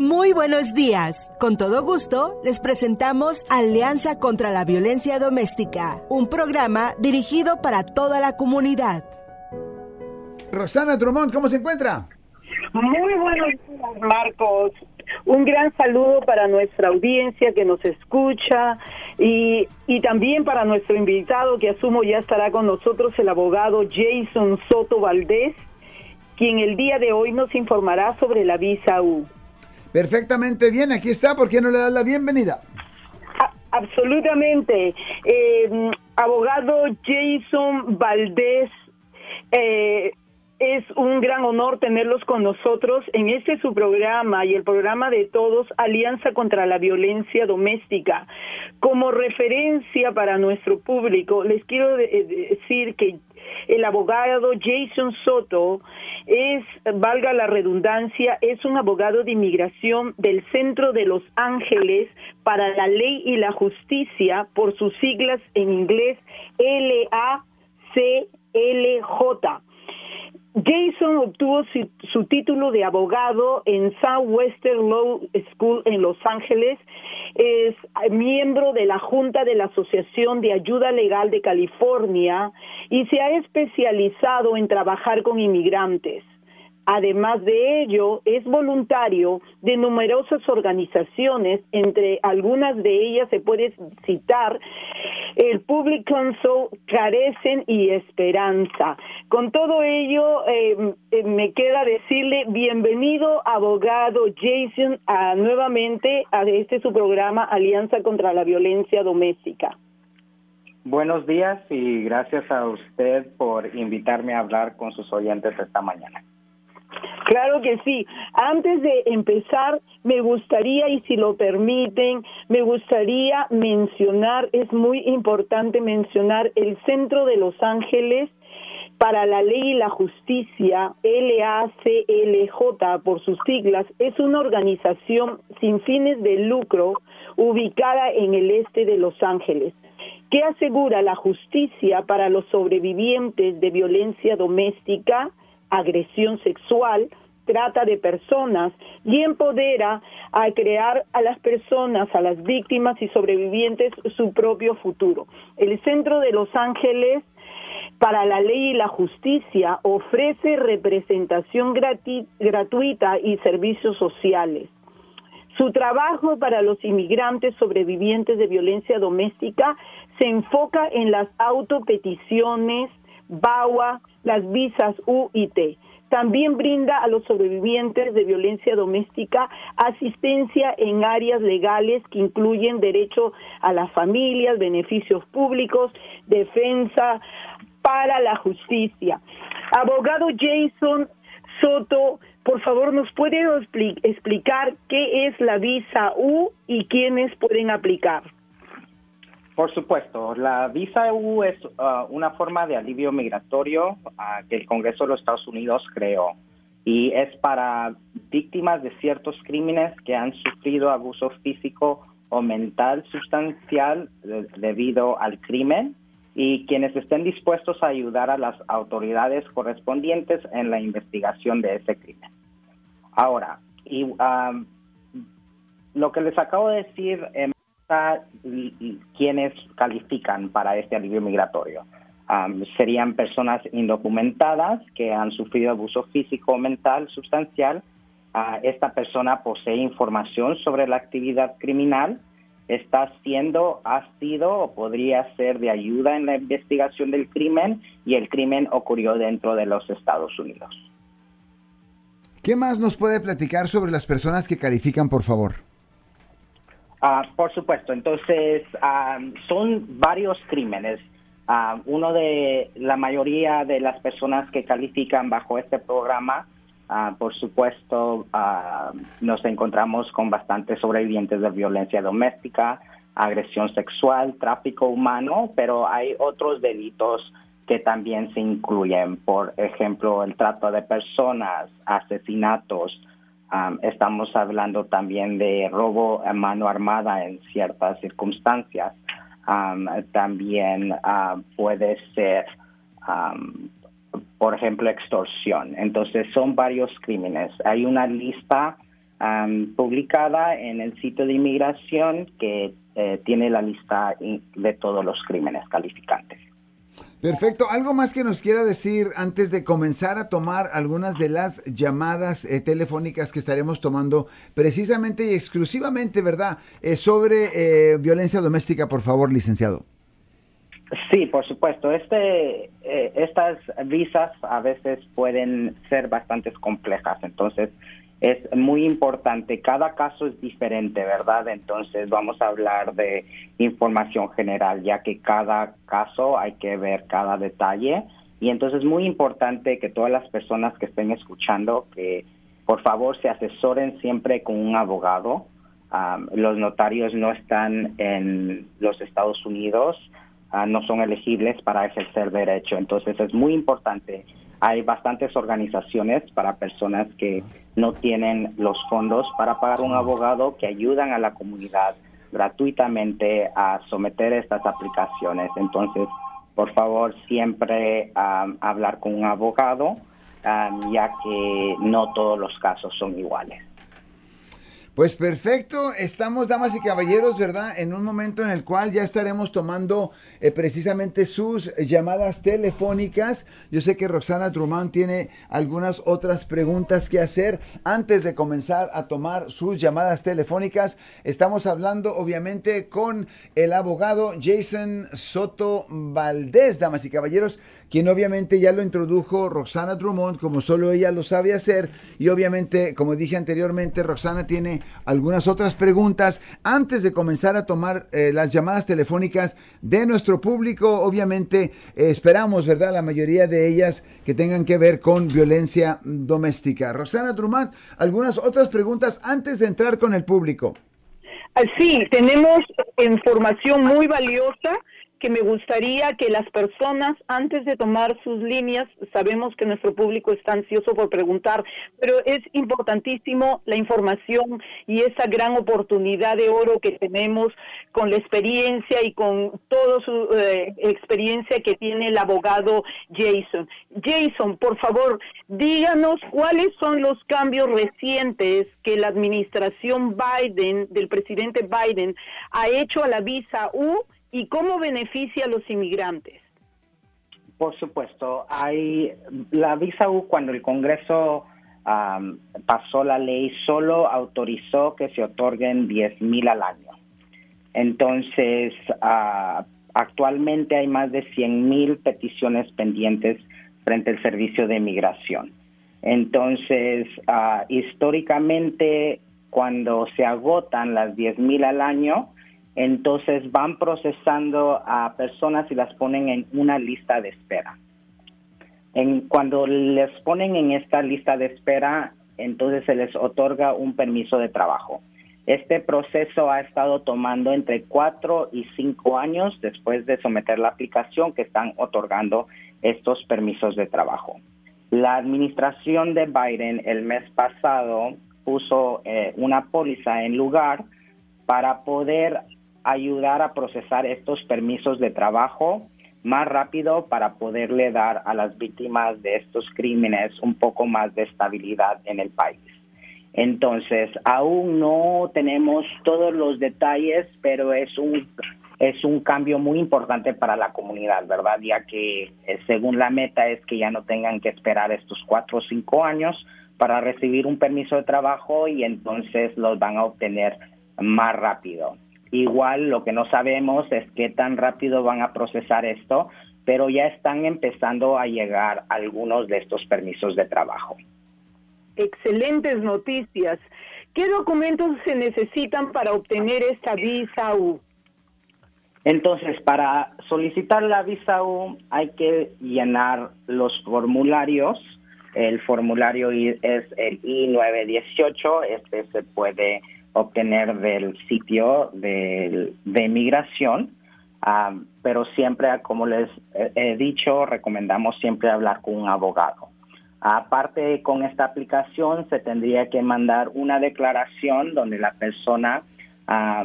Muy buenos días. Con todo gusto, les presentamos Alianza contra la Violencia Doméstica, un programa dirigido para toda la comunidad. Rosana Drummond, ¿cómo se encuentra? Muy buenos días, Marcos. Un gran saludo para nuestra audiencia que nos escucha y, y también para nuestro invitado que asumo ya estará con nosotros, el abogado Jason Soto Valdés, quien el día de hoy nos informará sobre la visa U. Perfectamente bien, aquí está, ¿por qué no le das la bienvenida? absolutamente. Eh, abogado Jason Valdés, eh, es un gran honor tenerlos con nosotros en este su programa y el programa de todos, Alianza contra la Violencia Doméstica. Como referencia para nuestro público, les quiero decir que el abogado Jason Soto es, valga la redundancia, es un abogado de inmigración del Centro de Los Ángeles para la Ley y la Justicia, por sus siglas en inglés LACLJ. Jason obtuvo su, título de abogado en Southwestern Law School en Los Ángeles. Es miembro de la Junta de la Asociación de Ayuda Legal de California y se ha especializado en trabajar con inmigrantes. Además de ello, es voluntario de numerosas organizaciones, entre algunas de ellas se puede citar el Public Council, Carecen y Esperanza. Con todo ello, eh, me queda decirle bienvenido, abogado Jason, a, nuevamente a este su programa Alianza contra la Violencia Doméstica. Buenos días y gracias a usted por invitarme a hablar con sus oyentes esta mañana. Claro que sí. Antes de empezar, me gustaría, y si lo permiten, me gustaría mencionar, es muy importante mencionar el Centro de Los Ángeles para la Ley y la Justicia, LACLJ por sus siglas, es una organización sin fines de lucro ubicada en el este de Los Ángeles que asegura la justicia para los sobrevivientes de violencia doméstica, agresión sexual, trata de personas y empodera a crear a las personas, a las víctimas y sobrevivientes su propio futuro. El Centro de Los Ángeles para la Ley y la Justicia ofrece representación gratuita y servicios sociales. Su trabajo para los inmigrantes sobrevivientes de violencia doméstica se enfoca en las autopeticiones, BAWA, las visas U y T. También brinda a los sobrevivientes de violencia doméstica asistencia en áreas legales que incluyen derecho a las familias, beneficios públicos, defensa para la justicia. Abogado Jason Soto, por favor, ¿nos puede explicar qué es la visa U y quiénes pueden aplicar? Por supuesto, la visa EU es uh, una forma de alivio migratorio uh, que el Congreso de los Estados Unidos creó y es para víctimas de ciertos crímenes que han sufrido abuso físico o mental sustancial debido al crimen y quienes estén dispuestos a ayudar a las autoridades correspondientes en la investigación de ese crimen. Ahora, y, um, lo que les acabo de decir quienes califican para este alivio migratorio. serían personas indocumentadas que han sufrido abuso físico o mental sustancial. Ah, esta persona posee información sobre la actividad criminal, está siendo, ha sido o podría ser de ayuda en la investigación del crimen y el crimen ocurrió dentro de los Estados Unidos. ¿Qué más nos puede platicar sobre las personas que califican, por favor? Ah, por supuesto, entonces ah, son varios crímenes. Uh, uno de la mayoría de las personas que califican bajo este programa, por supuesto, nos encontramos con bastantes sobrevivientes de violencia doméstica, agresión sexual, tráfico humano, pero hay otros delitos que también se incluyen, por ejemplo, el trato de personas, asesinatos, estamos hablando también de robo a mano armada en ciertas circunstancias. también ah, puede ser, por ejemplo, extorsión. Entonces, son varios crímenes. Hay una lista publicada en el sitio de inmigración que eh, tiene la lista de todos los crímenes calificantes. Perfecto. ¿Algo más que nos quiera decir antes de comenzar a tomar algunas de las llamadas eh, telefónicas que estaremos tomando precisamente y exclusivamente, ¿verdad? Eh, sobre violencia doméstica, por favor, licenciado. Sí, por supuesto. Este, estas visas a veces pueden ser bastante complejas, entonces es muy importante. Cada caso es diferente, ¿verdad? Entonces vamos a hablar de información general, ya que cada caso hay que ver cada detalle. Y entonces es muy importante que todas las personas que estén escuchando, que por favor se asesoren siempre con un abogado. los notarios no están en los Estados Unidos, ah, no son elegibles para ejercer derecho. Entonces es muy importante hay bastantes organizaciones para personas que no tienen los fondos para pagar un abogado que ayudan a la comunidad gratuitamente a someter estas aplicaciones. Entonces, por favor, siempre hablar con un abogado, ya que no todos los casos son iguales. Pues perfecto, estamos, damas y caballeros, ¿verdad? En un momento en el cual ya estaremos tomando eh, precisamente sus llamadas telefónicas. Yo sé que Roxana Drummond tiene algunas otras preguntas que hacer. Antes de comenzar a tomar sus llamadas telefónicas, estamos hablando obviamente con el abogado Jason Soto Valdés, damas y caballeros quien obviamente ya lo introdujo Roxana Drummond, como solo ella lo sabe hacer. Y obviamente, como dije anteriormente, Roxana tiene algunas otras preguntas. Antes de comenzar a tomar eh, las llamadas telefónicas de nuestro público, obviamente eh, esperamos, ¿verdad? La mayoría de ellas que tengan que ver con violencia doméstica. Roxana Drummond, algunas otras preguntas antes de entrar con el público. Sí, tenemos información muy valiosa que me gustaría que las personas, antes de tomar sus líneas, sabemos que nuestro público está ansioso por preguntar, pero es importantísimo la información y esa gran oportunidad de oro que tenemos con la experiencia y con toda su eh, experiencia que tiene el abogado Jason. Jason, por favor, díganos cuáles son los cambios recientes que la administración Biden, del presidente Biden, ha hecho a la visa U y cómo beneficia a los inmigrantes? Por supuesto, hay la visa U cuando el Congreso pasó la ley solo autorizó que se otorguen 10 mil al año. Entonces, ah, actualmente hay más de 100 mil peticiones pendientes frente al Servicio de Migración. Entonces, ah, históricamente, cuando se agotan las 10 mil al año, entonces van procesando a personas y las ponen en una lista de espera. Cuando les ponen en esta lista de espera, entonces se les otorga un permiso de trabajo. Este proceso ha estado tomando entre cuatro y cinco años después de someter la aplicación que están otorgando estos permisos de trabajo. La administración de Biden el mes pasado puso eh, una póliza en lugar para poder ayudar a procesar estos permisos de trabajo más rápido para poderle dar a las víctimas de estos crímenes un poco más de estabilidad en el país. Entonces, aún no tenemos todos los detalles, pero es un es un cambio muy importante para la comunidad, ¿verdad? Ya que eh, según la meta es que ya no tengan que esperar estos cuatro o cinco años para recibir un permiso de trabajo y entonces los van a obtener más rápido. Igual lo que no sabemos es qué tan rápido van a procesar esto, pero ya están empezando a llegar algunos de estos permisos de trabajo. Excelentes noticias. ¿Qué documentos se necesitan para obtener esta visa U? Entonces, para solicitar la visa U hay que llenar los formularios. El formulario es el I-918, este se puede obtener del sitio de, de migración, ah, pero siempre, como les he dicho, recomendamos siempre hablar con un abogado. Aparte, con esta aplicación se tendría que mandar una declaración donde la persona ah,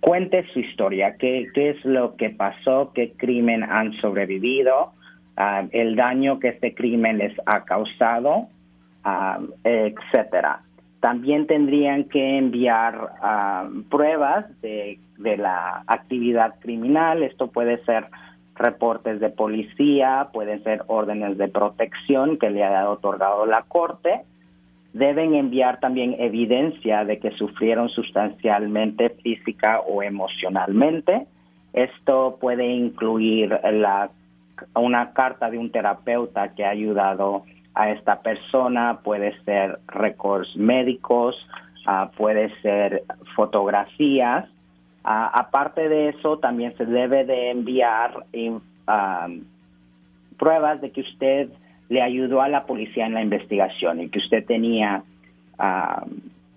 cuente su historia, qué, qué es lo que pasó, qué crimen han sobrevivido, ah, el daño que este crimen les ha causado, etcétera. También tendrían que enviar ah, pruebas de, de la actividad criminal. Esto puede ser reportes de policía, pueden ser órdenes de protección que le haya otorgado la corte. Deben enviar también evidencia de que sufrieron sustancialmente física o emocionalmente. Esto puede incluir la, una carta de un terapeuta que ha ayudado a esta persona, puede ser récords médicos, uh, puede ser fotografías. Uh, aparte de eso, también se debe de enviar uh, pruebas de que usted le ayudó a la policía en la investigación y que usted tenía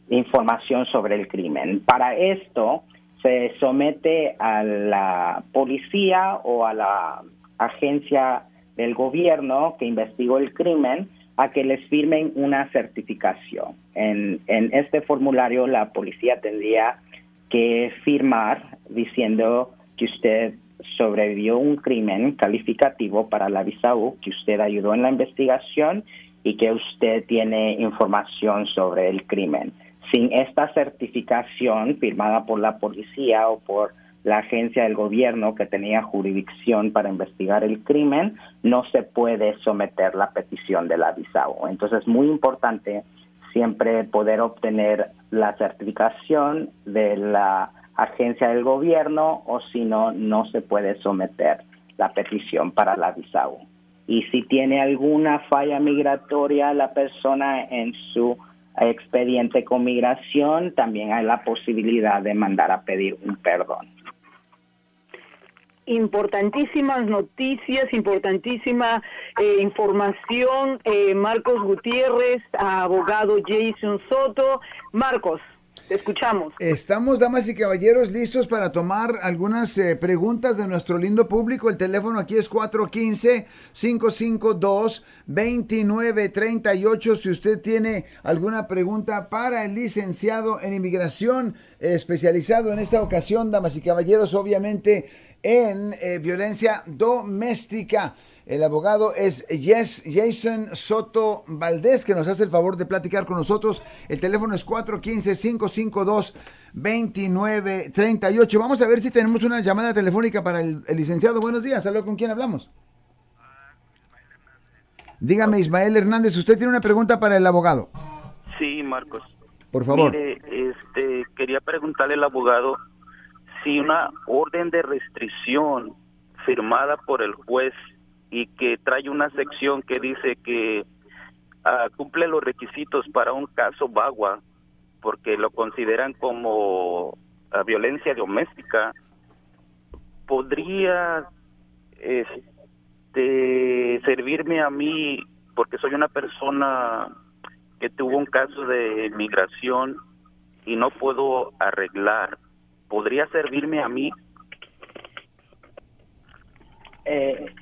información sobre el crimen. Para esto, se somete a la policía o a la agencia del gobierno que investigó el crimen a que les firmen una certificación. En, este formulario la policía tendría que firmar diciendo que usted sobrevivió un crimen calificativo para la visa U, que usted ayudó en la investigación y que usted tiene información sobre el crimen. Sin esta certificación firmada por la policía o por la agencia del gobierno que tenía jurisdicción para investigar el crimen, no se puede someter la petición de la. Entonces es muy importante siempre poder obtener la certificación de la agencia del gobierno o si no, no se puede someter la petición para la visa. Y si tiene alguna falla migratoria la persona en su expediente con migración, también hay la posibilidad de mandar a pedir un perdón importantísimas noticias, importantísima eh, información. Eh, Marcos Gutiérrez, abogado Jason Soto. Marcos, te escuchamos. Estamos, damas y caballeros, listos para tomar algunas eh, preguntas de nuestro lindo público. El teléfono aquí es 415-552-2938. Si usted tiene alguna pregunta para el licenciado en inmigración especializado en esta ocasión, damas y caballeros, obviamente en eh, violencia doméstica. El abogado es yes, Jason Soto Valdés, que nos hace el favor de platicar con nosotros. El teléfono es 415-552-2938. Vamos a ver si tenemos una llamada telefónica para el, licenciado. Buenos días, ¿Hablo ¿con quién hablamos? Dígame, Ismael Hernández, usted tiene una pregunta para el abogado. Sí, Marcos. Por favor. Mire, este, quería preguntarle al abogado si una orden de restricción firmada por el juez y que trae una sección que dice que ah, cumple los requisitos para un caso Bagua porque lo consideran como ah, violencia doméstica, podría este, servirme a mí porque soy una persona que tuvo un caso de migración y no puedo arreglar. ¿Podría servirme a mí? Eh,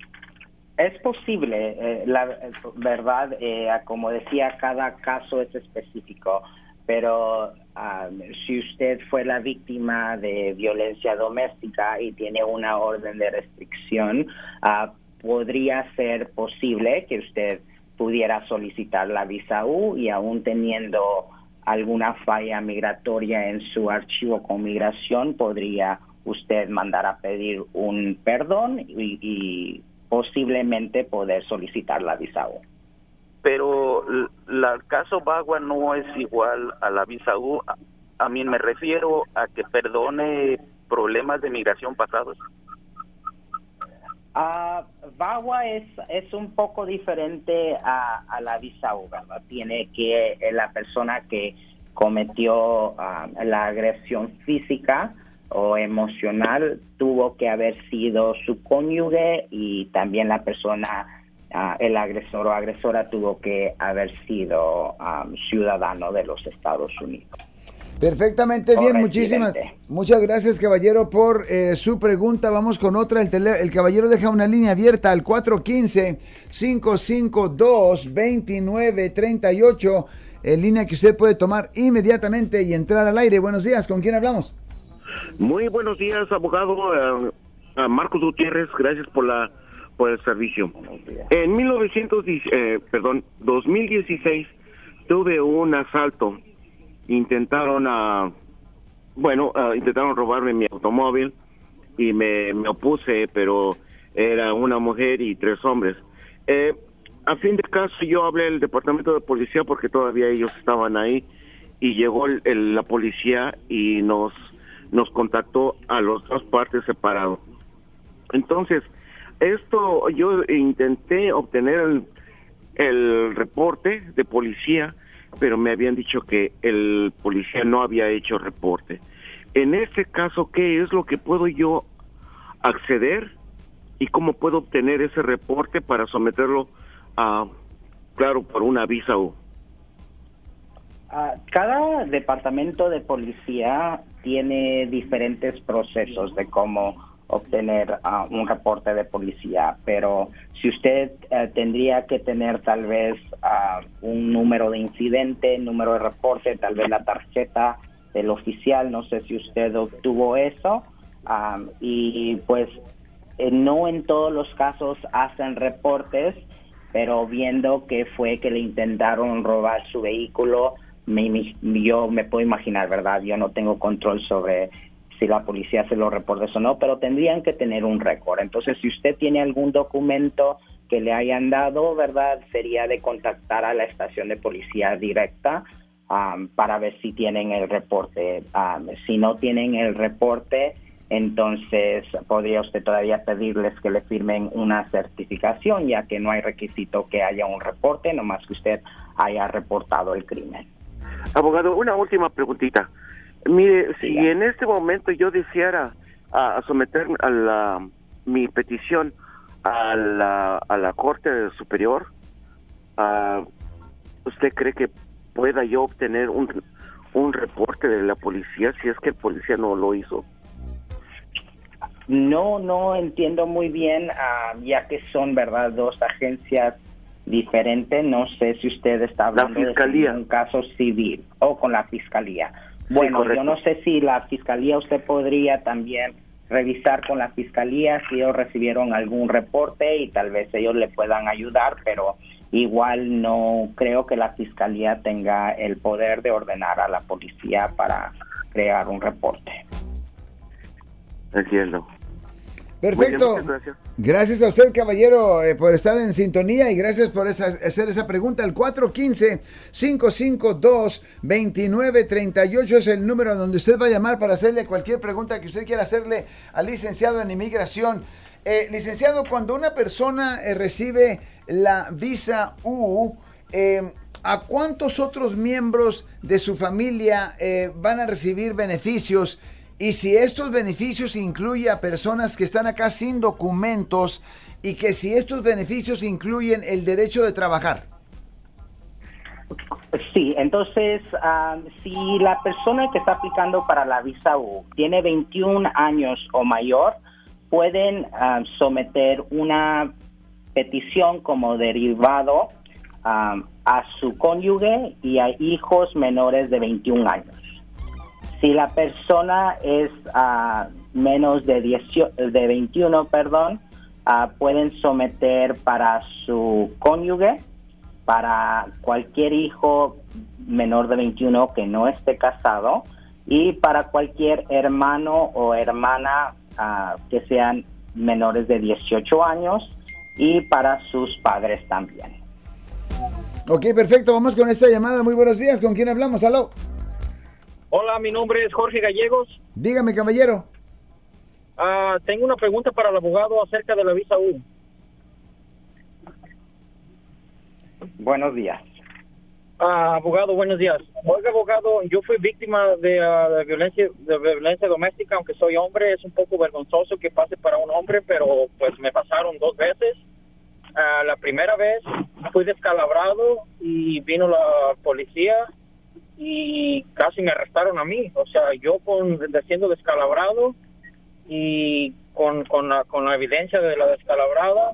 es posible, eh, la verdad, eh, como decía, cada caso es específico, pero um, si usted fue la víctima de violencia doméstica y tiene una orden de restricción, uh, podría ser posible que usted pudiera solicitar la visa U y aún teniendo alguna falla migratoria en su archivo con migración, podría usted mandar a pedir un perdón y, y posiblemente poder solicitar la visa U. Pero el caso Bagua no es igual a la visa U. A, mí me refiero a que perdone problemas de migración pasados. Uh, Bagua es, es un poco diferente a, a la visa U, ¿verdad? Tiene que eh, la persona que cometió ah, la agresión física o emocional tuvo que haber sido su cónyuge y también la persona, ah, el agresor o agresora tuvo que haber sido ciudadano de los Estados Unidos. Perfectamente bien, muchísimas. Muchas gracias, caballero, por eh, su pregunta. Vamos con otra. El, el caballero deja una línea abierta al 415-552-2938, en línea que usted puede tomar inmediatamente y entrar al aire. Buenos días, ¿con quién hablamos? Muy buenos días, abogado eh, Marcos Gutiérrez. Gracias por la por el servicio. En 1900, eh, perdón, 2016 tuve un asalto intentaron a bueno, intentaron robarme mi automóvil y me, me, opuse, pero era una mujer y tres hombres. Eh, a fin de caso, yo hablé al departamento de policía porque todavía ellos estaban ahí y llegó la policía y nos nos contactó a los dos partes separados. Entonces, esto yo intenté obtener el, el reporte de policía, pero me habían dicho que el policía no había hecho reporte. En este caso, ¿qué es lo que puedo yo acceder y cómo puedo obtener ese reporte para someterlo a, claro, por una visa o Ah, cada departamento de policía tiene diferentes procesos de cómo obtener ah, un reporte de policía, pero si usted eh, tendría que tener tal vez ah, un número de incidente, número de reporte, tal vez la tarjeta del oficial, no sé si usted obtuvo eso, y pues eh, no en todos los casos hacen reportes, pero viendo que fue que le intentaron robar su vehículo, me, yo me puedo imaginar, ¿verdad? Yo no tengo control sobre si la policía se lo reporta o no, pero tendrían que tener un récord. Entonces, si usted tiene algún documento que le hayan dado, ¿verdad? Sería de contactar a la estación de policía directa para ver si tienen el reporte. Si no tienen el reporte, entonces podría usted todavía pedirles que le firmen una certificación, ya que no hay requisito que haya un reporte, nomás que usted haya reportado el crimen. Abogado, una última preguntita. Mire, si en este momento yo deseara a, someter a la, mi petición a la, a la Corte Superior, ¿usted cree que pueda yo obtener un, un reporte de la policía si es que el policía no lo hizo? No, no entiendo muy bien, ah, ya que son, ¿verdad?, dos agencias diferente. No sé si usted está hablando de un caso civil o con la fiscalía. Bueno, yo no sé si la fiscalía usted podría también revisar con la fiscalía si ellos recibieron algún reporte y tal vez ellos le puedan ayudar, pero igual no creo que la fiscalía tenga el poder de ordenar a la policía para crear un reporte. Entiendo. Perfecto. gracias. a usted, caballero, eh, por estar en sintonía y gracias por hacer esa pregunta. El 415-552-2938 es el número donde usted va a llamar para hacerle cualquier pregunta que usted quiera hacerle al licenciado en inmigración. Eh, licenciado, cuando una persona eh, recibe la visa U, ¿a cuántos otros miembros de su familia van a recibir beneficios? Y si estos beneficios incluyen a personas que están acá sin documentos y que si estos beneficios incluyen el derecho de trabajar. Sí, entonces, si la persona que está aplicando para la visa U tiene 21 años o mayor, pueden someter una petición como derivado a su cónyuge y a hijos menores de 21 años. Si la persona es uh, menos de, 18, de 21, perdón, uh, pueden someter para su cónyuge, para cualquier hijo menor de 21 que no esté casado y para cualquier hermano o hermana uh, que sean menores de 18 años y para sus padres también. Ok, perfecto. Vamos con esta llamada. Muy buenos días. ¿Con quién hablamos? Aló. Hola, mi nombre es Jorge Gallegos. Dígame, caballero. Ah, tengo una pregunta para el abogado acerca de la visa U. Buenos días. Ah, abogado, buenos días. Oiga, abogado, yo fui víctima de, ah, violencia de violencia doméstica, aunque soy hombre, es un poco vergonzoso que pase para un hombre, pero pues me pasaron dos veces. la primera vez fui descalabrado y vino la policía y casi me arrestaron a mí. O sea, yo con siendo descalabrado y con, con, la, con la evidencia de la descalabrada,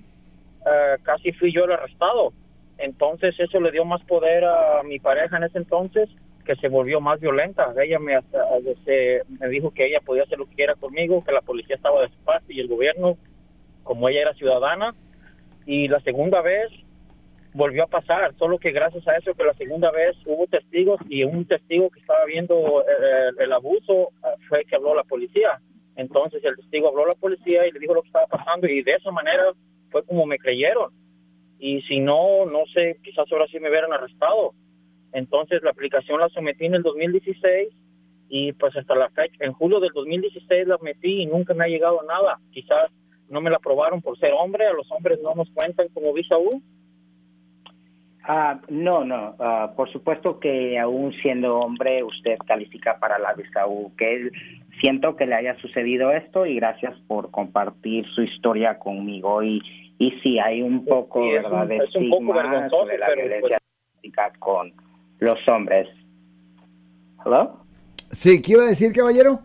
eh, casi fui yo el arrestado. Entonces eso le dio más poder a mi pareja en ese entonces, que se volvió más violenta. Ella me, este, me dijo que ella podía hacer lo que quiera conmigo, que la policía estaba de su parte y el gobierno, como ella era ciudadana. Y la segunda vez volvió a pasar, solo que gracias a eso que la segunda vez hubo testigos y un testigo que estaba viendo el, el abuso ah, fue que habló la policía. Entonces el testigo habló a la policía y le dijo lo que estaba pasando y de esa manera fue como me creyeron. Y si no, no sé, quizás ahora sí me hubieran arrestado. Entonces la aplicación la sometí en el 2016 y pues hasta la fecha, en julio del 2016 la metí y nunca me ha llegado nada. Quizás no me la aprobaron por ser hombre, a los hombres no nos cuentan como visa U. Ah, no, no. Ah, por supuesto que aún siendo hombre usted califica para la visa U. Que siento que le haya sucedido esto y gracias por compartir su historia conmigo. Y, y sí, hay un poco, ¿verdad? de estigma sobre la violencia pues con los hombres. ¿Hello? Sí, ¿qué iba a decir, caballero?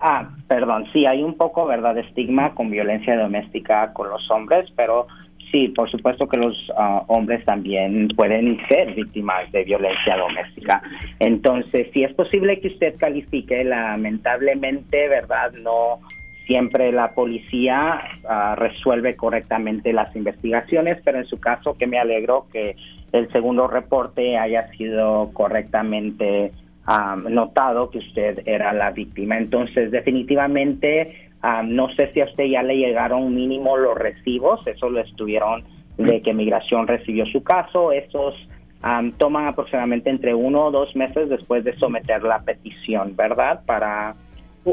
Ah, perdón, sí, hay un poco, ¿verdad?, de estigma con violencia doméstica con los hombres, pero sí, por supuesto que los ah, hombres también pueden ser víctimas de violencia doméstica. Entonces, si es posible que usted califique, lamentablemente, ¿verdad?, no siempre la policía ah, resuelve correctamente las investigaciones, pero en su caso que me alegro que el segundo reporte haya sido correctamente notado que usted era la víctima. Entonces, definitivamente, no sé si a usted ya le llegaron mínimo los recibos, eso lo estuvieron de que Migración recibió su caso, esos toman aproximadamente entre uno o dos meses después de someter la petición, ¿verdad? Para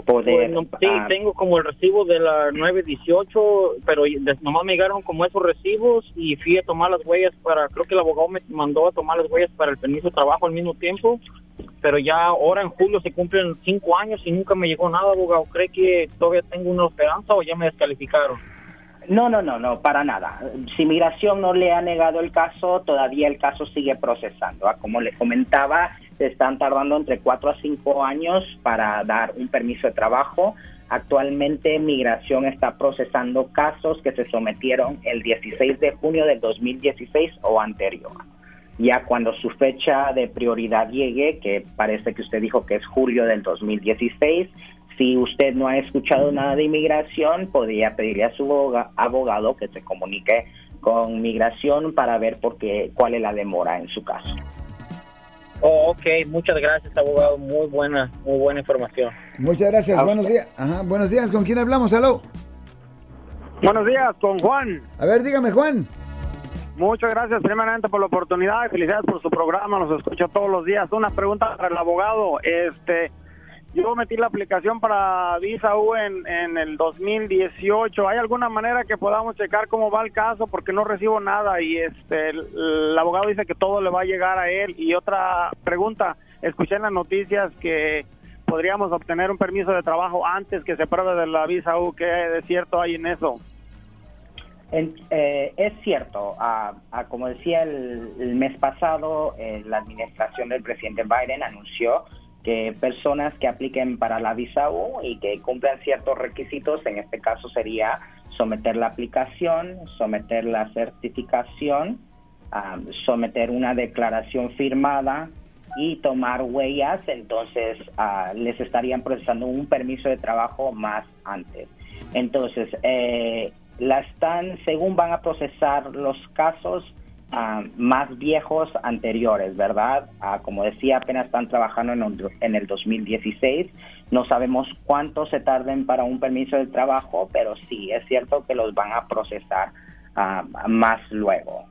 poder... sí, tengo como el recibo de la 918, pero nomás me llegaron como esos recibos y fui a tomar las huellas para, creo que el abogado me mandó a tomar las huellas para el permiso de trabajo al mismo tiempo pero ya ahora en julio se cumplen cinco años y nunca me llegó nada, abogado. ¿Cree que todavía tengo una esperanza o ya me descalificaron? No, no, no, no, para nada. Si migración no le ha negado el caso, todavía el caso sigue procesando. ¿ah? Como le comentaba, están tardando entre cuatro a cinco años para dar un permiso de trabajo. Actualmente Migración está procesando casos que se sometieron el 16 de junio del 2016 o anterior ya cuando su fecha de prioridad llegue, que parece que usted dijo que es julio del 2016, si usted no ha escuchado nada de inmigración, podría pedirle a su abogado que se comunique con migración para ver por qué, cuál es la demora en su caso. Oh, ok, muchas gracias, abogado. Muy buena, muy buena información. Muchas gracias. buenos días. Ajá, buenos días. ¿Con quién hablamos? Aló. Buenos días, con Juan. A ver, dígame, Juan. Muchas gracias primeramente por la oportunidad felicidades por su programa, nos escucho todos los días. Una pregunta para el abogado, este, yo metí la aplicación para Visa U en, en el 2018. ¿Hay alguna manera que podamos checar cómo va el caso? Porque no recibo nada y este, el, abogado dice que todo le va a llegar a él. Y otra pregunta, escuché en las noticias que podríamos obtener un permiso de trabajo antes que se pruebe de la Visa U. ¿Qué de cierto hay en eso? Eh, es cierto, como decía el, mes pasado, eh, la administración del presidente Biden anunció que personas que apliquen para la visa U y que cumplan ciertos requisitos, en este caso sería someter la aplicación, someter la certificación, someter una declaración firmada y tomar huellas, entonces ah, les estarían procesando un permiso de trabajo más antes. Entonces, eh, la están, según van a procesar los casos ah, más viejos anteriores, ¿verdad? Ah, como decía, apenas están trabajando en, el 2016. No sabemos cuánto se tarden para un permiso de trabajo, pero sí, es cierto que los van a procesar ah, más luego.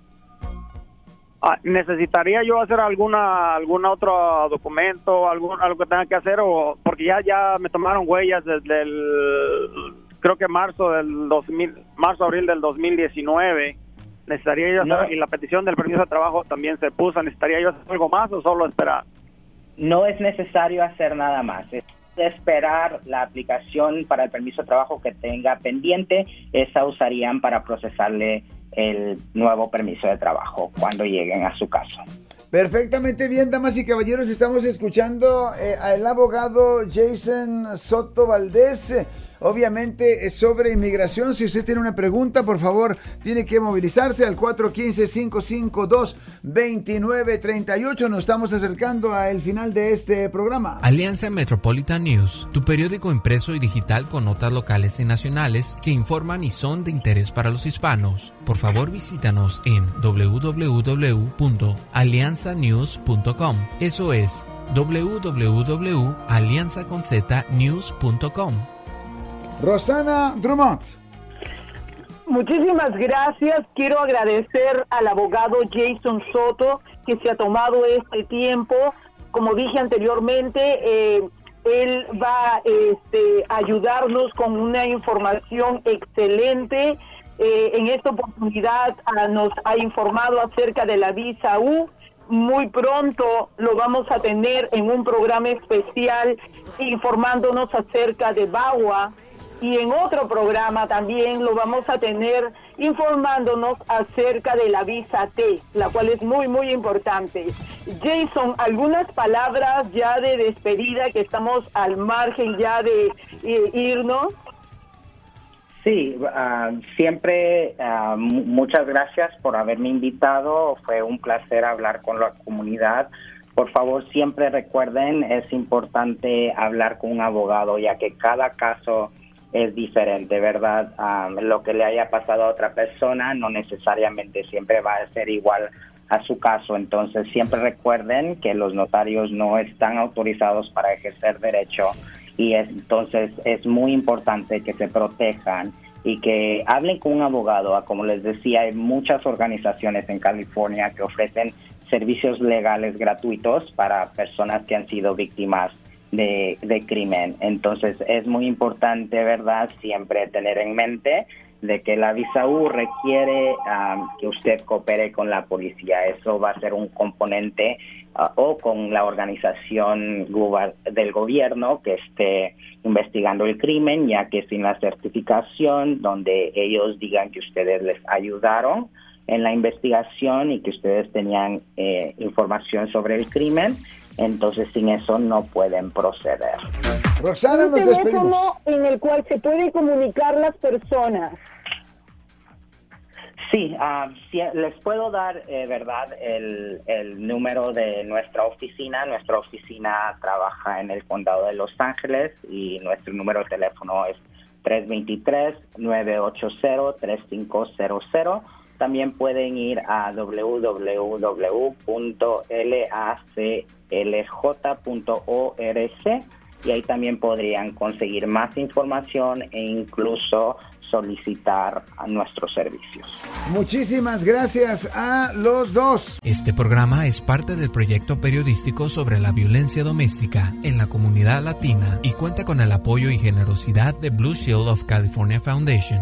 necesitaría yo hacer alguna algún otro documento algún algo que tenga que hacer o porque ya ya me tomaron huellas desde el creo que marzo del 2000, marzo abril del 2019 necesitaría yo hacer, y la petición del permiso de trabajo también se puso, necesitaría yo hacer algo más o solo esperar. No es necesario hacer nada más. Es esperar la aplicación para el permiso de trabajo que tenga pendiente, esa usarían para procesarle el nuevo permiso de trabajo cuando lleguen a su caso. Perfectamente bien, damas y caballeros, estamos escuchando eh, al abogado Jason Soto Valdés. Obviamente sobre inmigración. Si usted tiene una pregunta, por favor, tiene que movilizarse al 415-552-2938. Nos estamos acercando al final de este programa. Alianza Metropolitan News, tu periódico impreso y digital con notas locales y nacionales que informan y son de interés para los hispanos. Por favor, visítanos en www.alianzanews.com. Eso es www.alianzaconznews.com. Rosana Drummond. Muchísimas gracias. Quiero agradecer al abogado Jason Soto que se ha tomado este tiempo. Como dije anteriormente, eh, él va este, a ayudarnos con una información excelente. Eh, en esta oportunidad ah, nos ha informado acerca de la visa U muy pronto lo vamos a tener en un programa especial informándonos acerca de Bagua y en otro programa también lo vamos a tener informándonos acerca de la visa T, la cual es muy, muy importante. Jason, algunas palabras ya de despedida que estamos al margen ya de eh, irnos. Sí, ah, siempre ah, muchas gracias por haberme invitado. Fue un placer hablar con la comunidad. Por favor, siempre recuerden, es importante hablar con un abogado, ya que cada caso es diferente, ¿verdad? Ah, lo que le haya pasado a otra persona no necesariamente siempre va a ser igual a su caso. Entonces, siempre recuerden que los notarios no están autorizados para ejercer derecho y entonces es muy importante que se protejan y que hablen con un abogado. Ah, como les decía, hay muchas organizaciones en California que ofrecen servicios legales gratuitos para personas que han sido víctimas de, crimen. Entonces es muy importante, ¿verdad?, siempre tener en mente de que la visa U requiere que usted coopere con la policía. Eso va a ser un componente Ah, o con la organización del gobierno que esté investigando el crimen, ya que sin la certificación donde ellos digan que ustedes les ayudaron en la investigación y que ustedes tenían eh, información sobre el crimen, entonces sin eso no pueden proceder. Roxana, nos teléfono en el cual se pueden comunicar las personas. Sí, ah, les puedo dar, eh, ¿verdad?, el, número de nuestra oficina. Nuestra oficina trabaja en el condado de Los Ángeles y nuestro número de teléfono es 323-980-3500. También pueden ir a www.laclj.org y ahí también podrían conseguir más información e incluso solicitar a nuestros servicios. Muchísimas gracias a los dos. Este programa es parte del proyecto periodístico sobre la violencia doméstica en la comunidad latina y cuenta con el apoyo y generosidad de Blue Shield of California Foundation.